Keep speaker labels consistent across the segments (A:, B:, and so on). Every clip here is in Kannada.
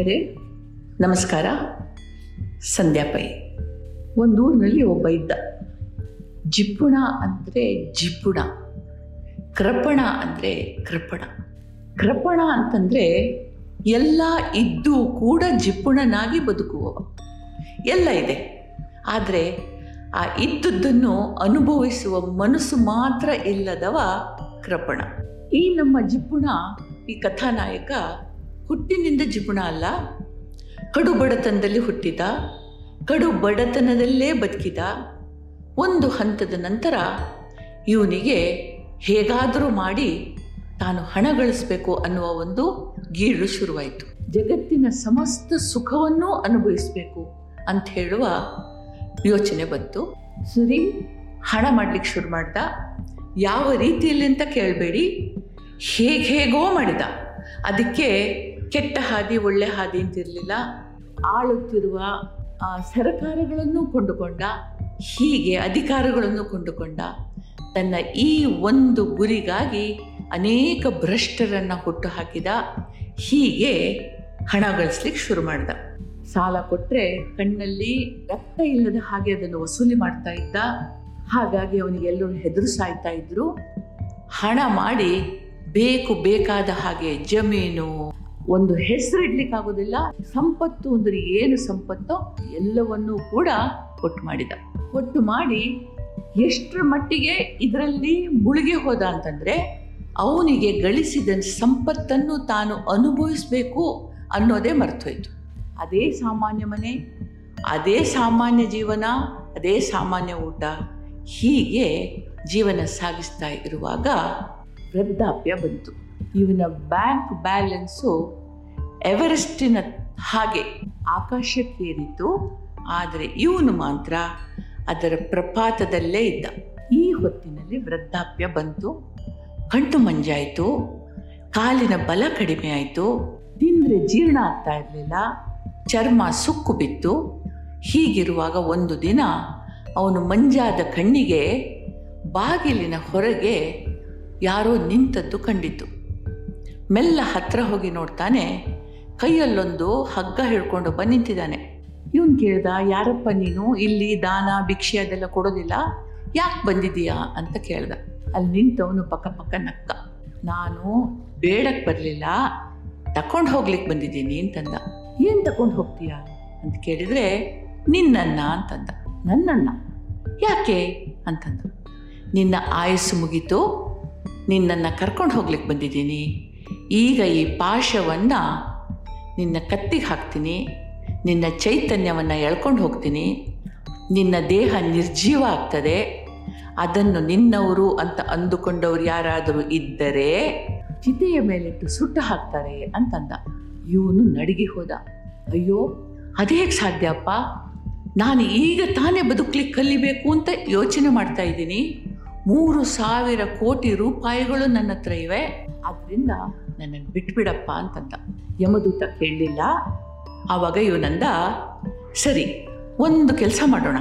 A: ಆತ್ಮೀಯರೇ ನಮಸ್ಕಾರ. ಸಂಧ್ಯಾ ಪೈ. ಒಂದು ಊರಿನಲ್ಲಿ ಒಬ್ಬ ಇದ್ದ. ಜಿಪ್ಪುಣ ಅಂದರೆ ಜಿಪ್ಪುಣ. ಕೃಪಣ ಅಂದರೆ ಕೃಪಣ. ಕೃಪಣ ಅಂತಂದರೆ ಎಲ್ಲ ಇದ್ದು ಕೂಡ ಜಿಪ್ಪುಣನಾಗಿ ಬದುಕುವವ. ಎಲ್ಲ ಇದೆ. ಆದರೆ ಆ ಇದ್ದುದನ್ನು ಅನುಭವಿಸುವ ಮನಸ್ಸು ಮಾತ್ರ ಇಲ್ಲದವ ಕೃಪಣ. ಈ ನಮ್ಮ ಜಿಪ್ಪುಣ, ಈ ಕಥಾನಾಯಕ ಹುಟ್ಟಿನಿಂದ ಜಿಪುಣ ಅಲ್ಲ. ಕಡು ಬಡತನದಲ್ಲಿ ಹುಟ್ಟಿದ, ಕಡು ಬಡತನದಲ್ಲೇ ಬದುಕಿದ. ಒಂದು ಹಂತದ ನಂತರ ಇವನಿಗೆ ಹೇಗಾದರೂ ಮಾಡಿ ತಾನು ಹಣ ಗಳಿಸಬೇಕು ಅನ್ನುವ ಒಂದು ಗೀಳು ಶುರುವಾಯಿತು. ಜಗತ್ತಿನ ಸಮಸ್ತ ಸುಖವನ್ನು ಅನುಭವಿಸಬೇಕು ಅಂತ ಹೇಳುವ ಯೋಚನೆ ಬಂತು. ಸರಿ, ಹಣ ಮಾಡ್ಲಿಕ್ಕೆ ಶುರು ಮಾಡ್ದ. ಯಾವ ರೀತಿಯಲ್ಲಿ ಅಂತ ಕೇಳಬೇಡಿ. ಹೇಗೆ ಹೇಗೋ ಮಾಡಿದ. ಅದಕ್ಕೆ ಕೆಟ್ಟ ಹಾದಿ ಒಳ್ಳೆ ಹಾದಿ ಅಂತಿರಲಿಲ್ಲ ಆಳುತ್ತಿರುವ ಆ, ಸರಕಾರಗಳನ್ನು ಕೊಂಡುಕೊಂಡ ಹೀಗೆ ಅಧಿಕಾರಗಳನ್ನು ಕೊಂಡುಕೊಂಡ ತನ್ನ ಈ ಒಂದು ಗುರಿಗಾಗಿ ಅನೇಕ ಭ್ರಷ್ಟರನ್ನು ಹುಟ್ಟು ಹಾಕಿದ ಹೀಗೆ ಹಣ ಗಳಿಸ್ಲಿಕ್ಕೆ ಶುರು ಮಾಡಿದ. ಸಾಲ ಕೊಟ್ಟರೆ ಕಣ್ಣಲ್ಲಿ ರಕ್ತ ಇಲ್ಲದ ಹಾಗೆ ಅದನ್ನು ವಸೂಲಿ ಮಾಡ್ತಾ ಇದ್ದ. ಹಾಗಾಗಿ ಅವನಿಗೆ ಎಲ್ಲರೂ ಹೆದರು ಸಾಯ್ತಾ ಇದ್ರು. ಹಣ ಮಾಡಿ ಬೇಕು ಬೇಕಾದ ಹಾಗೆ ಜಮೀನು ಒಂದು ಹೆಸರು ಇಡ್ಲಿಕ್ಕಾಗೋದಿಲ್ಲ ಸಂಪತ್ತು ಅಂದರೆ ಏನು ಸಂಪತ್ತೋ ಎಲ್ಲವನ್ನೂ ಕೂಡ ಕೊಟ್ಟು ಮಾಡಿದ. ಕೊಟ್ಟು ಮಾಡಿ ಎಷ್ಟರ ಮಟ್ಟಿಗೆ ಇದರಲ್ಲಿ ಮುಳುಗಿ ಹೋದ ಅಂತಂದ್ರೆ, ಅವನಿಗೆ ಗಳಿಸಿದ ಸಂಪತ್ತನ್ನು ತಾನು ಅನುಭವಿಸಬೇಕು ಅನ್ನೋದೇ ಮರ್ತೋಯ್ತು. ಅದೇ ಸಾಮಾನ್ಯ ಮನೆ, ಅದೇ ಸಾಮಾನ್ಯ ಜೀವನ, ಅದೇ ಸಾಮಾನ್ಯ ಊಟ, ಹೀಗೆ ಜೀವನ ಸಾಗಿಸ್ತಾ ಇರುವಾಗ ವೃದ್ಧಾಪ್ಯ ಬಂತು. ಇವನ ಬ್ಯಾಂಕ್ ಬ್ಯಾಲೆನ್ಸು ಎವರೆಸ್ಟಿನ ಹಾಗೆ ಆಕಾಶಕ್ಕೇರಿತು, ಆದರೆ ಇವನು ಮಾತ್ರ ಅದರ ಪ್ರಪಾತದಲ್ಲೇ ಇದ್ದ. ಈ ಹೊತ್ತಿನಲ್ಲಿ ವೃದ್ಧಾಪ್ಯ ಬಂತು. ಕಣ್ಣು ಮಂಜಾಯಿತು. ಕಾಲಿನ ಬಲ ಕಡಿಮೆ ಆಯಿತು. ತಿಂದರೆ ಜೀರ್ಣ ಆಗ್ತಾ ಇರಲಿಲ್ಲ. ಚರ್ಮ ಸುಕ್ಕು ಬಿತ್ತು. ಹೀಗಿರುವಾಗ ಒಂದು ದಿನ ಅವನು ಮಂಜಾದ ಕಣ್ಣಿಗೆ ಬಾಗಿಲಿನ ಹೊರಗೆ ಯಾರೋ ನಿಂತದ್ದು ಕಂಡಿತು. ಮೆಲ್ಲ ಹತ್ರ ಹೋಗಿ ನೋಡ್ತಾನೆ ಕೈಯಲ್ಲೊಂದು ಹಗ್ಗ ಹಿಡ್ಕೊಂಡು ಬಂದು ನಿಂತಿದ್ದಾನೆ. ಇವನು ಕೇಳ್ದ, ಯಾರಪ್ಪ ನೀನು? ಇಲ್ಲಿ ದಾನ, ಭಿಕ್ಷೆ ಅದೆಲ್ಲ ಕೊಡೋದಿಲ್ಲ. ಯಾಕೆ ಬಂದಿದ್ದೀಯಾ? ಅಂತ ಕೇಳ್ದ. ಅಲ್ಲಿ ನಿಂತವನು ಪಕ್ಕ ಪಕ್ಕ ನಕ್ಕ. ನಾನು ಬೇಡಕ್ಕೆ ಬರಲಿಲ್ಲ. ತಕೊಂಡು ಹೋಗ್ಲಿಕ್ಕೆ ಬಂದಿದ್ದೀನಿ ಅಂತಂದ. ಏನು ತಕೊಂಡು ಹೋಗ್ತೀಯಾ? ಅಂತ ಕೇಳಿದರೆ ನಿನ್ನನ್ನ ಅಂತಂದ. ನನ್ನಣ್ಣ ಯಾಕೆ? ಅಂತಂದ. ನಿನ್ನ ಆಯಸ್ಸು ಮುಗೀತು. ನಿನ್ನನ್ನು ಕರ್ಕೊಂಡು ಹೋಗ್ಲಿಕ್ಕೆ ಬಂದಿದ್ದೀನಿ. ಈಗ ಈ ಪಾಶವನ್ನು ನಿನ್ನ ಕತ್ತಿಗೆ ಹಾಕ್ತೀನಿ, ನಿನ್ನ ಚೈತನ್ಯವನ್ನು ಎಳ್ಕೊಂಡು ಹೋಗ್ತೀನಿ, ನಿನ್ನ ದೇಹ ನಿರ್ಜೀವ ಆಗ್ತದೆ, ಅದನ್ನು ನಿನ್ನವರು ಅಂತ ಅಂದುಕೊಂಡವರು ಯಾರಾದರೂ ಇದ್ದರೆ ಚಿತೆಯ ಮೇಲಿಟ್ಟು ಸುಟ್ಟು ಹಾಕ್ತಾರೆ ಅಂತಂದ. ಇವನು ನಡಿಗೆ ಹೋದ. ಅಯ್ಯೋ ಅದೇಗೆ ಸಾಧ್ಯಪ್ಪ ನಾನು ಈಗ ತಾನೇ ಬದುಕಲಿಕ್ಕೆ ಕಲಿಬೇಕು ಅಂತ ಯೋಚನೆ ಮಾಡ್ತಾ ಇದ್ದೀನಿ. ಮೂರು ಸಾವಿರ ಕೋಟಿ ರೂಪಾಯಿಗಳು ನನ್ನ ಹತ್ರ ಇವೆ. ಆದ್ದರಿಂದ ನನ್ನನ್ನು ಬಿಟ್ಬಿಡಪ್ಪ ಅಂತಂದ. ಯಮದೂತ ಕೇಳಲಿಲ್ಲ. ಆವಾಗ ಇವನಂದ ಸರಿ, ಒಂದು ಕೆಲಸ ಮಾಡೋಣ.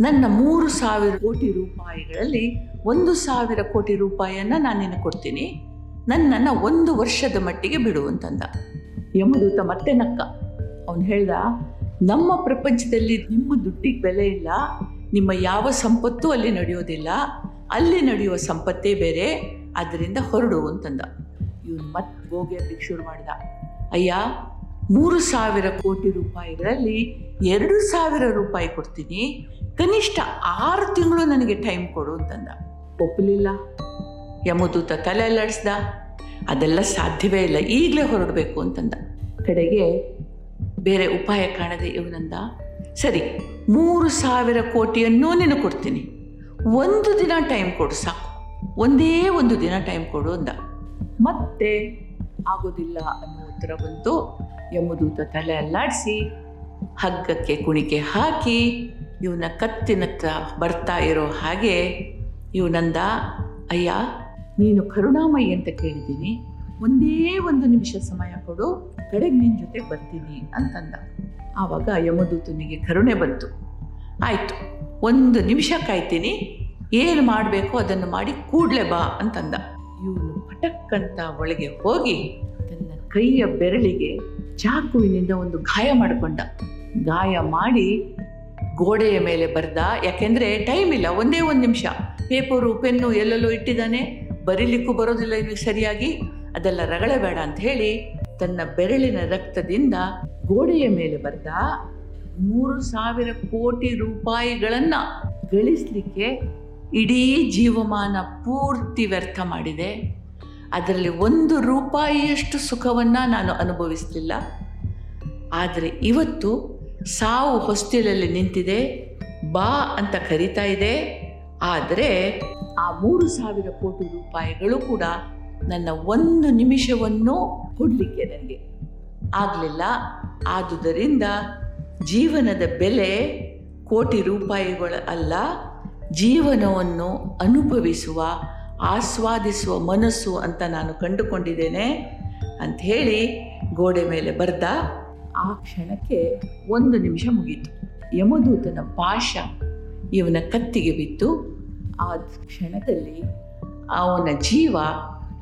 A: ನನ್ನ ಮೂರು ಸಾವಿರ ಕೋಟಿ ರೂಪಾಯಿಗಳಲ್ಲಿ ಒಂದು ಸಾವಿರ ಕೋಟಿ ರೂಪಾಯಿಯನ್ನು ನಾನು ನಿನಗೆ ಕೊಡ್ತೀನಿ. ನನ್ನನ್ನು ಒಂದು ವರ್ಷದ ಮಟ್ಟಿಗೆ ಬಿಡು ಅಂತಂದ. ಯಮದೂತ ಮತ್ತೆ ನಕ್ಕ, ಅವನು ಹೇಳ್ದ, ನಮ್ಮ ಪ್ರಪಂಚದಲ್ಲಿ ನಿಮ್ಮ ದುಡ್ಡಿಗೆ ಬೆಲೆ ಇಲ್ಲ. ನಿಮ್ಮ ಯಾವ ಸಂಪತ್ತು ಅಲ್ಲಿ ನಡೆಯೋದಿಲ್ಲ. ಅಲ್ಲಿ ನಡೆಯುವ ಸಂಪತ್ತೇ ಬೇರೆ. ಅದರಿಂದ ಹೊರಡು ಅಂತಂದ. ಇವನು ಹೋಗಿ ಅಲ್ಲಿಗೆ ಶುರು ಮಾಡಿದ. ಅಯ್ಯ, ಮೂರು ಸಾವಿರ ಕೋಟಿ ರೂಪಾಯಿಗಳಲ್ಲಿ ಎರಡು ಸಾವಿರ ರೂಪಾಯಿ ಕೊಡ್ತೀನಿ. ಕನಿಷ್ಠ ಆರು ತಿಂಗಳು ನನಗೆ ಟೈಮ್ ಕೊಡು ಅಂತಂದ. ಒಪ್ಪಲಿಲ್ಲ ಯಮದೂತ ತಲೆ ಅಲ್ಲಾಡಿಸ್ದ. ಅದೆಲ್ಲ ಸಾಧ್ಯವೇ ಇಲ್ಲ, ಈಗಲೇ ಹೊರಡಬೇಕು ಅಂತಂದ. ಕಡೆಗೆ ಬೇರೆ ಉಪಾಯ ಕಾಣದೆ ಇವನಂದ, ಸರಿ, ಮೂರು ಸಾವಿರ ಕೋಟಿಯನ್ನು ನೀನು ಕೊಡ್ತೀನಿ. ಒಂದು ದಿನ ಟೈಮ್ ಕೊಡು ಸಾಕು. ಒಂದೇ ಒಂದು ದಿನ ಟೈಮ್ ಕೊಡು ಅಂದ. ಮತ್ತೆ ಆಗೋದಿಲ್ಲ ಅನ್ನೋ ಉತ್ತರ ಬಂತು. ಯಮದೂತ ತಲೆ ಅಲ್ಲಾಡಿಸಿ ಹಗ್ಗಕ್ಕೆ ಕುಣಿಕೆ ಹಾಕಿ ಇವನ ಕತ್ತಿನತ್ರ ಬರ್ತಾ ಇರೋ ಹಾಗೆ ಇವನಂದ ಅಯ್ಯ, ನೀನು ಕರುಣಾಮಯಿ ಅಂತ ಕೇಳಿದ್ದೀನಿ. ಒಂದೇ ಒಂದು ನಿಮಿಷ ಸಮಯ ಕೊಡು, ಕಡೆಗೆ ನಿನ್ನ ಜೊತೆ ಬರ್ತೀನಿ ಅಂತಂದ. ಆವಾಗ ಯಮದೂತನಿಗೆ ಕರುಣೆ ಬಂತು. ಆಯಿತು, ಒಂದು ನಿಮಿಷ ಕಾಯ್ತೀನಿ. ಏನು ಮಾಡಬೇಕು ಅದನ್ನು ಮಾಡಿ ಕೂಡಲೇ ಬಾ ಅಂತಂದ. ಪಟಕ್ ಒಳಗೆ ಹೋಗಿ ತನ್ನ ಕೈಯ ಬೆರಳಿಗೆ ಚಾಕುವಿನಿಂದ ಒಂದು ಗಾಯ ಮಾಡಿಕೊಂಡ. ಗಾಯ ಮಾಡಿ ಗೋಡೆಯ ಮೇಲೆ ಬರೆದ. ಯಾಕೆಂದರೆ ಟೈಮ್ ಇಲ್ಲ ಒಂದೇ ಒಂದು ನಿಮಿಷ. ಪೇಪರು ಪೆನ್ನು ಎಲ್ಲೆಲ್ಲೋ ಇಟ್ಟಿದ್ದಾನೆ. ಬರೀಲಿಕ್ಕೂ ಬರೋದಿಲ್ಲ ಇದು ಸರಿಯಾಗಿ. ಅದೆಲ್ಲ ರಗಳೆ ಬೇಡ ಅಂತ ಹೇಳಿ ತನ್ನ ಬೆರಳಿನ ರಕ್ತದಿಂದ ಗೋಡೆಯ ಮೇಲೆ ಬರೆದ. ಮೂರು ಸಾವಿರ ಕೋಟಿ ರೂಪಾಯಿಗಳನ್ನ ಗಳಿಸ್ಲಿಕ್ಕೆ ಇಡೀ ಜೀವಮಾನ ಪೂರ್ತಿ ವ್ಯರ್ಥ ಮಾಡಿದೆ. ಅದರಲ್ಲಿ ಒಂದು ರೂಪಾಯಿಯಷ್ಟು ಸುಖವನ್ನು ನಾನು ಅನುಭವಿಸಲಿಲ್ಲ. ಆದರೆ ಇವತ್ತು ಸಾವು ಹೊಸ್ತಿಲಲ್ಲಿ ನಿಂತಿದೆ, ಬಾ ಅಂತ ಕರಿತಾ ಇದೆ. ಆದರೆ ಆ ಮೂರು ಸಾವಿರ ಕೋಟಿ ರೂಪಾಯಿಗಳು ಕೂಡ ನನ್ನ ಒಂದು ನಿಮಿಷವನ್ನು ಕೊಡಲಿಕ್ಕೆ ನನಗೆ ಆಗಲಿಲ್ಲ. ಆದುದರಿಂದ ಜೀವನದ ಬೆಲೆ ಕೋಟಿ ರೂಪಾಯಿಗಳು ಅಲ್ಲ ಜೀವನವನ್ನು ಅನುಭವಿಸುವ ಆಸ್ವಾದಿಸುವ ಮನಸ್ಸು ಅಂತ ನಾನು ಕಂಡುಕೊಂಡಿದ್ದೇನೆ ಅಂತ ಹೇಳಿ ಗೋಡೆ ಮೇಲೆ ಬರ್ದ. ಆ ಕ್ಷಣಕ್ಕೆ ಒಂದು ನಿಮಿಷ ಮುಗೀತು. ಯಮದೂತನ ಪಾಶ ಇವನ ಕತ್ತಿಗೆ ಬಿತ್ತು. ಆ ಕ್ಷಣದಲ್ಲಿ ಅವನ ಜೀವ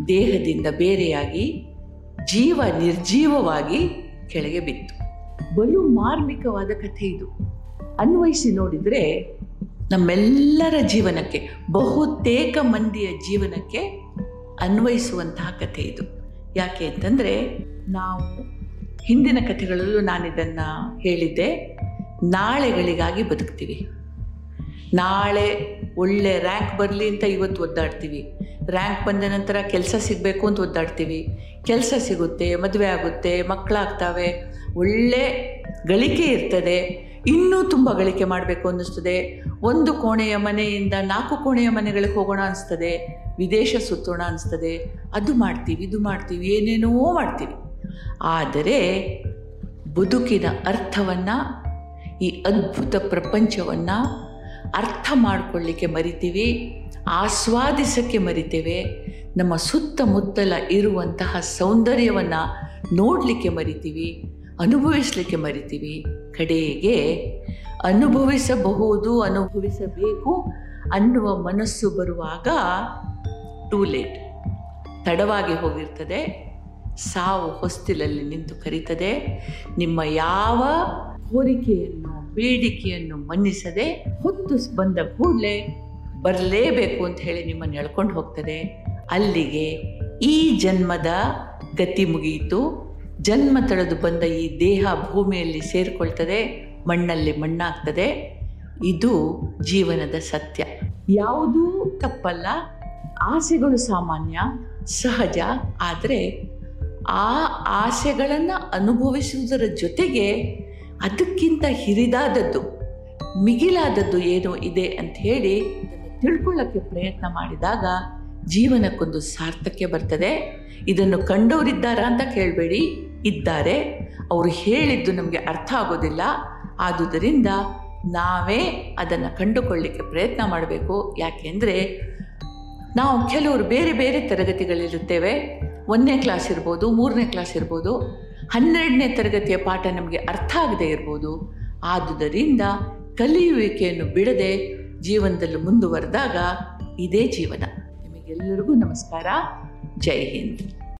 A: ದೇಹದಿಂದ ಬೇರೆಯಾಗಿ, ಜೀವ ನಿರ್ಜೀವವಾಗಿ ಕೆಳಗೆ ಬಿತ್ತು. ಬಲು ಮಾರ್ಮಿಕವಾದ ಕಥೆ ಇದು. ಅನ್ವಯಿಸಿ ನೋಡಿದರೆ ನಮ್ಮೆಲ್ಲರ ಜೀವನಕ್ಕೆ, ಬಹುತೇಕ ಮಂದಿಯ ಜೀವನಕ್ಕೆ ಅನ್ವಯಿಸುವಂತಹ ಕಥೆ ಇದು. ಯಾಕೆ ಅಂತಂದರೆ, ನಾವು ಹಿಂದಿನ ಕಥೆಗಳಲ್ಲೂ ನಾನಿದನ್ನು ಹೇಳಿದ್ದೆ, ನಾಳೆಗಳಿಗಾಗಿ ಬದುಕ್ತೀವಿ. ನಾಳೆ ಒಳ್ಳೆ ರ್ಯಾಂಕ್ ಬರಲಿ ಅಂತ ಇವತ್ತು ಒದ್ದಾಡ್ತೀವಿ. ರ್ಯಾಂಕ್ ಬಂದ ನಂತರ ಕೆಲಸ ಸಿಗಬೇಕು ಅಂತ ಒದ್ದಾಡ್ತೀವಿ. ಕೆಲಸ ಸಿಗುತ್ತೆ, ಮದುವೆ ಆಗುತ್ತೆ, ಮಕ್ಕಳಾಗ್ತವೆ, ಒಳ್ಳೆ ಗಳಿಕೆ ಇರ್ತದೆ. ಇನ್ನೂ ತುಂಬ ಗಳಿಕೆ ಮಾಡಬೇಕು ಅನ್ನಿಸ್ತದೆ. ಒಂದು ಕೋಣೆಯ ಮನೆಯಿಂದ ನಾಲ್ಕು ಕೋಣೆಯ ಮನೆಗಳಿಗೆ ಹೋಗೋಣ ಅನಿಸ್ತದೆ ವಿದೇಶ ಸುತ್ತೋಣ ಅನಿಸ್ತದೆ ಅದು ಮಾಡ್ತೀವಿ, ಇದು ಮಾಡ್ತೀವಿ, ಏನೇನೋ ಮಾಡ್ತೀವಿ. ಆದರೆ ಬದುಕಿನ ಅರ್ಥವನ್ನು, ಈ ಅದ್ಭುತ ಪ್ರಪಂಚವನ್ನು ಅರ್ಥ ಮಾಡಿಕೊಳ್ಳಿಕ್ಕೆ ಮರಿತೀವಿ, ಆಸ್ವಾದಿಸೋಕ್ಕೆ ಮರಿತೇವೆ, ನಮ್ಮ ಸುತ್ತಮುತ್ತಲ ಇರುವಂತಹ ಸೌಂದರ್ಯವನ್ನು ನೋಡಲಿಕ್ಕೆ ಮರಿತೀವಿ, ಅನುಭವಿಸಲಿಕ್ಕೆ ಮರಿತೀವಿ. ಕಡೆಗೆ ಅನುಭವಿಸಬಹುದು, ಅನುಭವಿಸಬೇಕು ಅನ್ನುವ ಮನಸ್ಸು ಬರುವಾಗ ಟೂ ಲೇಟ್. ತಡವಾಗಿ ಹೋಗಿರ್ತದೆ, ಸಾವು ಹೊಸ್ತಿಲಲ್ಲಿ ನಿಂತು ಕರೀತದೆ, ನಿಮ್ಮ ಯಾವ ಕೋರಿಕೆಯನ್ನು, ಬೇಡಿಕೆಯನ್ನು ಮನ್ನಿಸದೆ ಹೊತ್ತು ಬಂದ ಕೂಡಲೇ ಬರಲೇಬೇಕು ಅಂತ ಹೇಳಿ ನಿಮ್ಮನ್ನು ಎಳ್ಕೊಂಡು ಹೋಗ್ತದೆ. ಅಲ್ಲಿಗೆ ಈ ಜನ್ಮದ ಗತಿ ಮುಗಿಯಿತು. ಜನ್ಮ ತಳೆದು ಬಂದ ಈ ದೇಹ ಭೂಮಿಯಲ್ಲಿ ಸೇರಿಕೊಳ್ತದೆ, ಮಣ್ಣಲ್ಲಿ ಮಣ್ಣಾಗ್ತದೆ. ಇದು ಜೀವನದ ಸತ್ಯ. ಯಾವುದೂ ತಪ್ಪಲ್ಲ, ಆಸೆಗಳು ಸಾಮಾನ್ಯ, ಸಹಜ. ಆದರೆ ಆ ಆಸೆಗಳನ್ನು ಅನುಭವಿಸುವುದರ ಜೊತೆಗೆ ಅದಕ್ಕಿಂತ ಹಿರಿದಾದದ್ದು, ಮಿಗಿಲಾದದ್ದು ಏನು ಇದೆ ಅಂತ ಹೇಳಿ ತಿಳ್ಕೊಳ್ಳೋಕ್ಕೆ ಪ್ರಯತ್ನ ಮಾಡಿದಾಗ ಜೀವನಕ್ಕೊಂದು ಸಾರ್ಥಕ್ಯ ಬರ್ತದೆ. ಇದನ್ನು ಕಂಡವರಿದ್ದಾರಾ ಅಂತ ಕೇಳಬೇಡಿ. ಇದ್ದಾರೆ. ಅವರು ಹೇಳಿದ್ದು ನಮಗೆ ಅರ್ಥ ಆಗೋದಿಲ್ಲ. ಆದುದರಿಂದ ನಾವೇ ಅದನ್ನು ಕಂಡುಕೊಳ್ಳಿಕ್ಕೆ ಪ್ರಯತ್ನ ಮಾಡಬೇಕು. ಯಾಕೆಂದರೆ ನಾವು ಕೆಲವರು ಬೇರೆ ಬೇರೆ ತರಗತಿಗಳಿರುತ್ತೇವೆ. ಒಂದನೇ ಕ್ಲಾಸ್ ಇರ್ಬೋದು, ಮೂರನೇ ಕ್ಲಾಸ್ ಇರ್ಬೋದು, ಹನ್ನೆರಡನೇ ತರಗತಿಯ ಪಾಠ ನಮಗೆ ಅರ್ಥ ಆಗದೇ ಇರ್ಬೋದು. ಆದುದರಿಂದ ಕಲಿಯುವಿಕೆಯನ್ನು ಬಿಡದೆ ಜೀವನದಲ್ಲಿ ಮುಂದುವರೆದಾಗ ಇದೇ ಜೀವನ. ನಿಮಗೆಲ್ಲರಿಗೂ ನಮಸ್ಕಾರ. ಜೈ ಹಿಂದ್.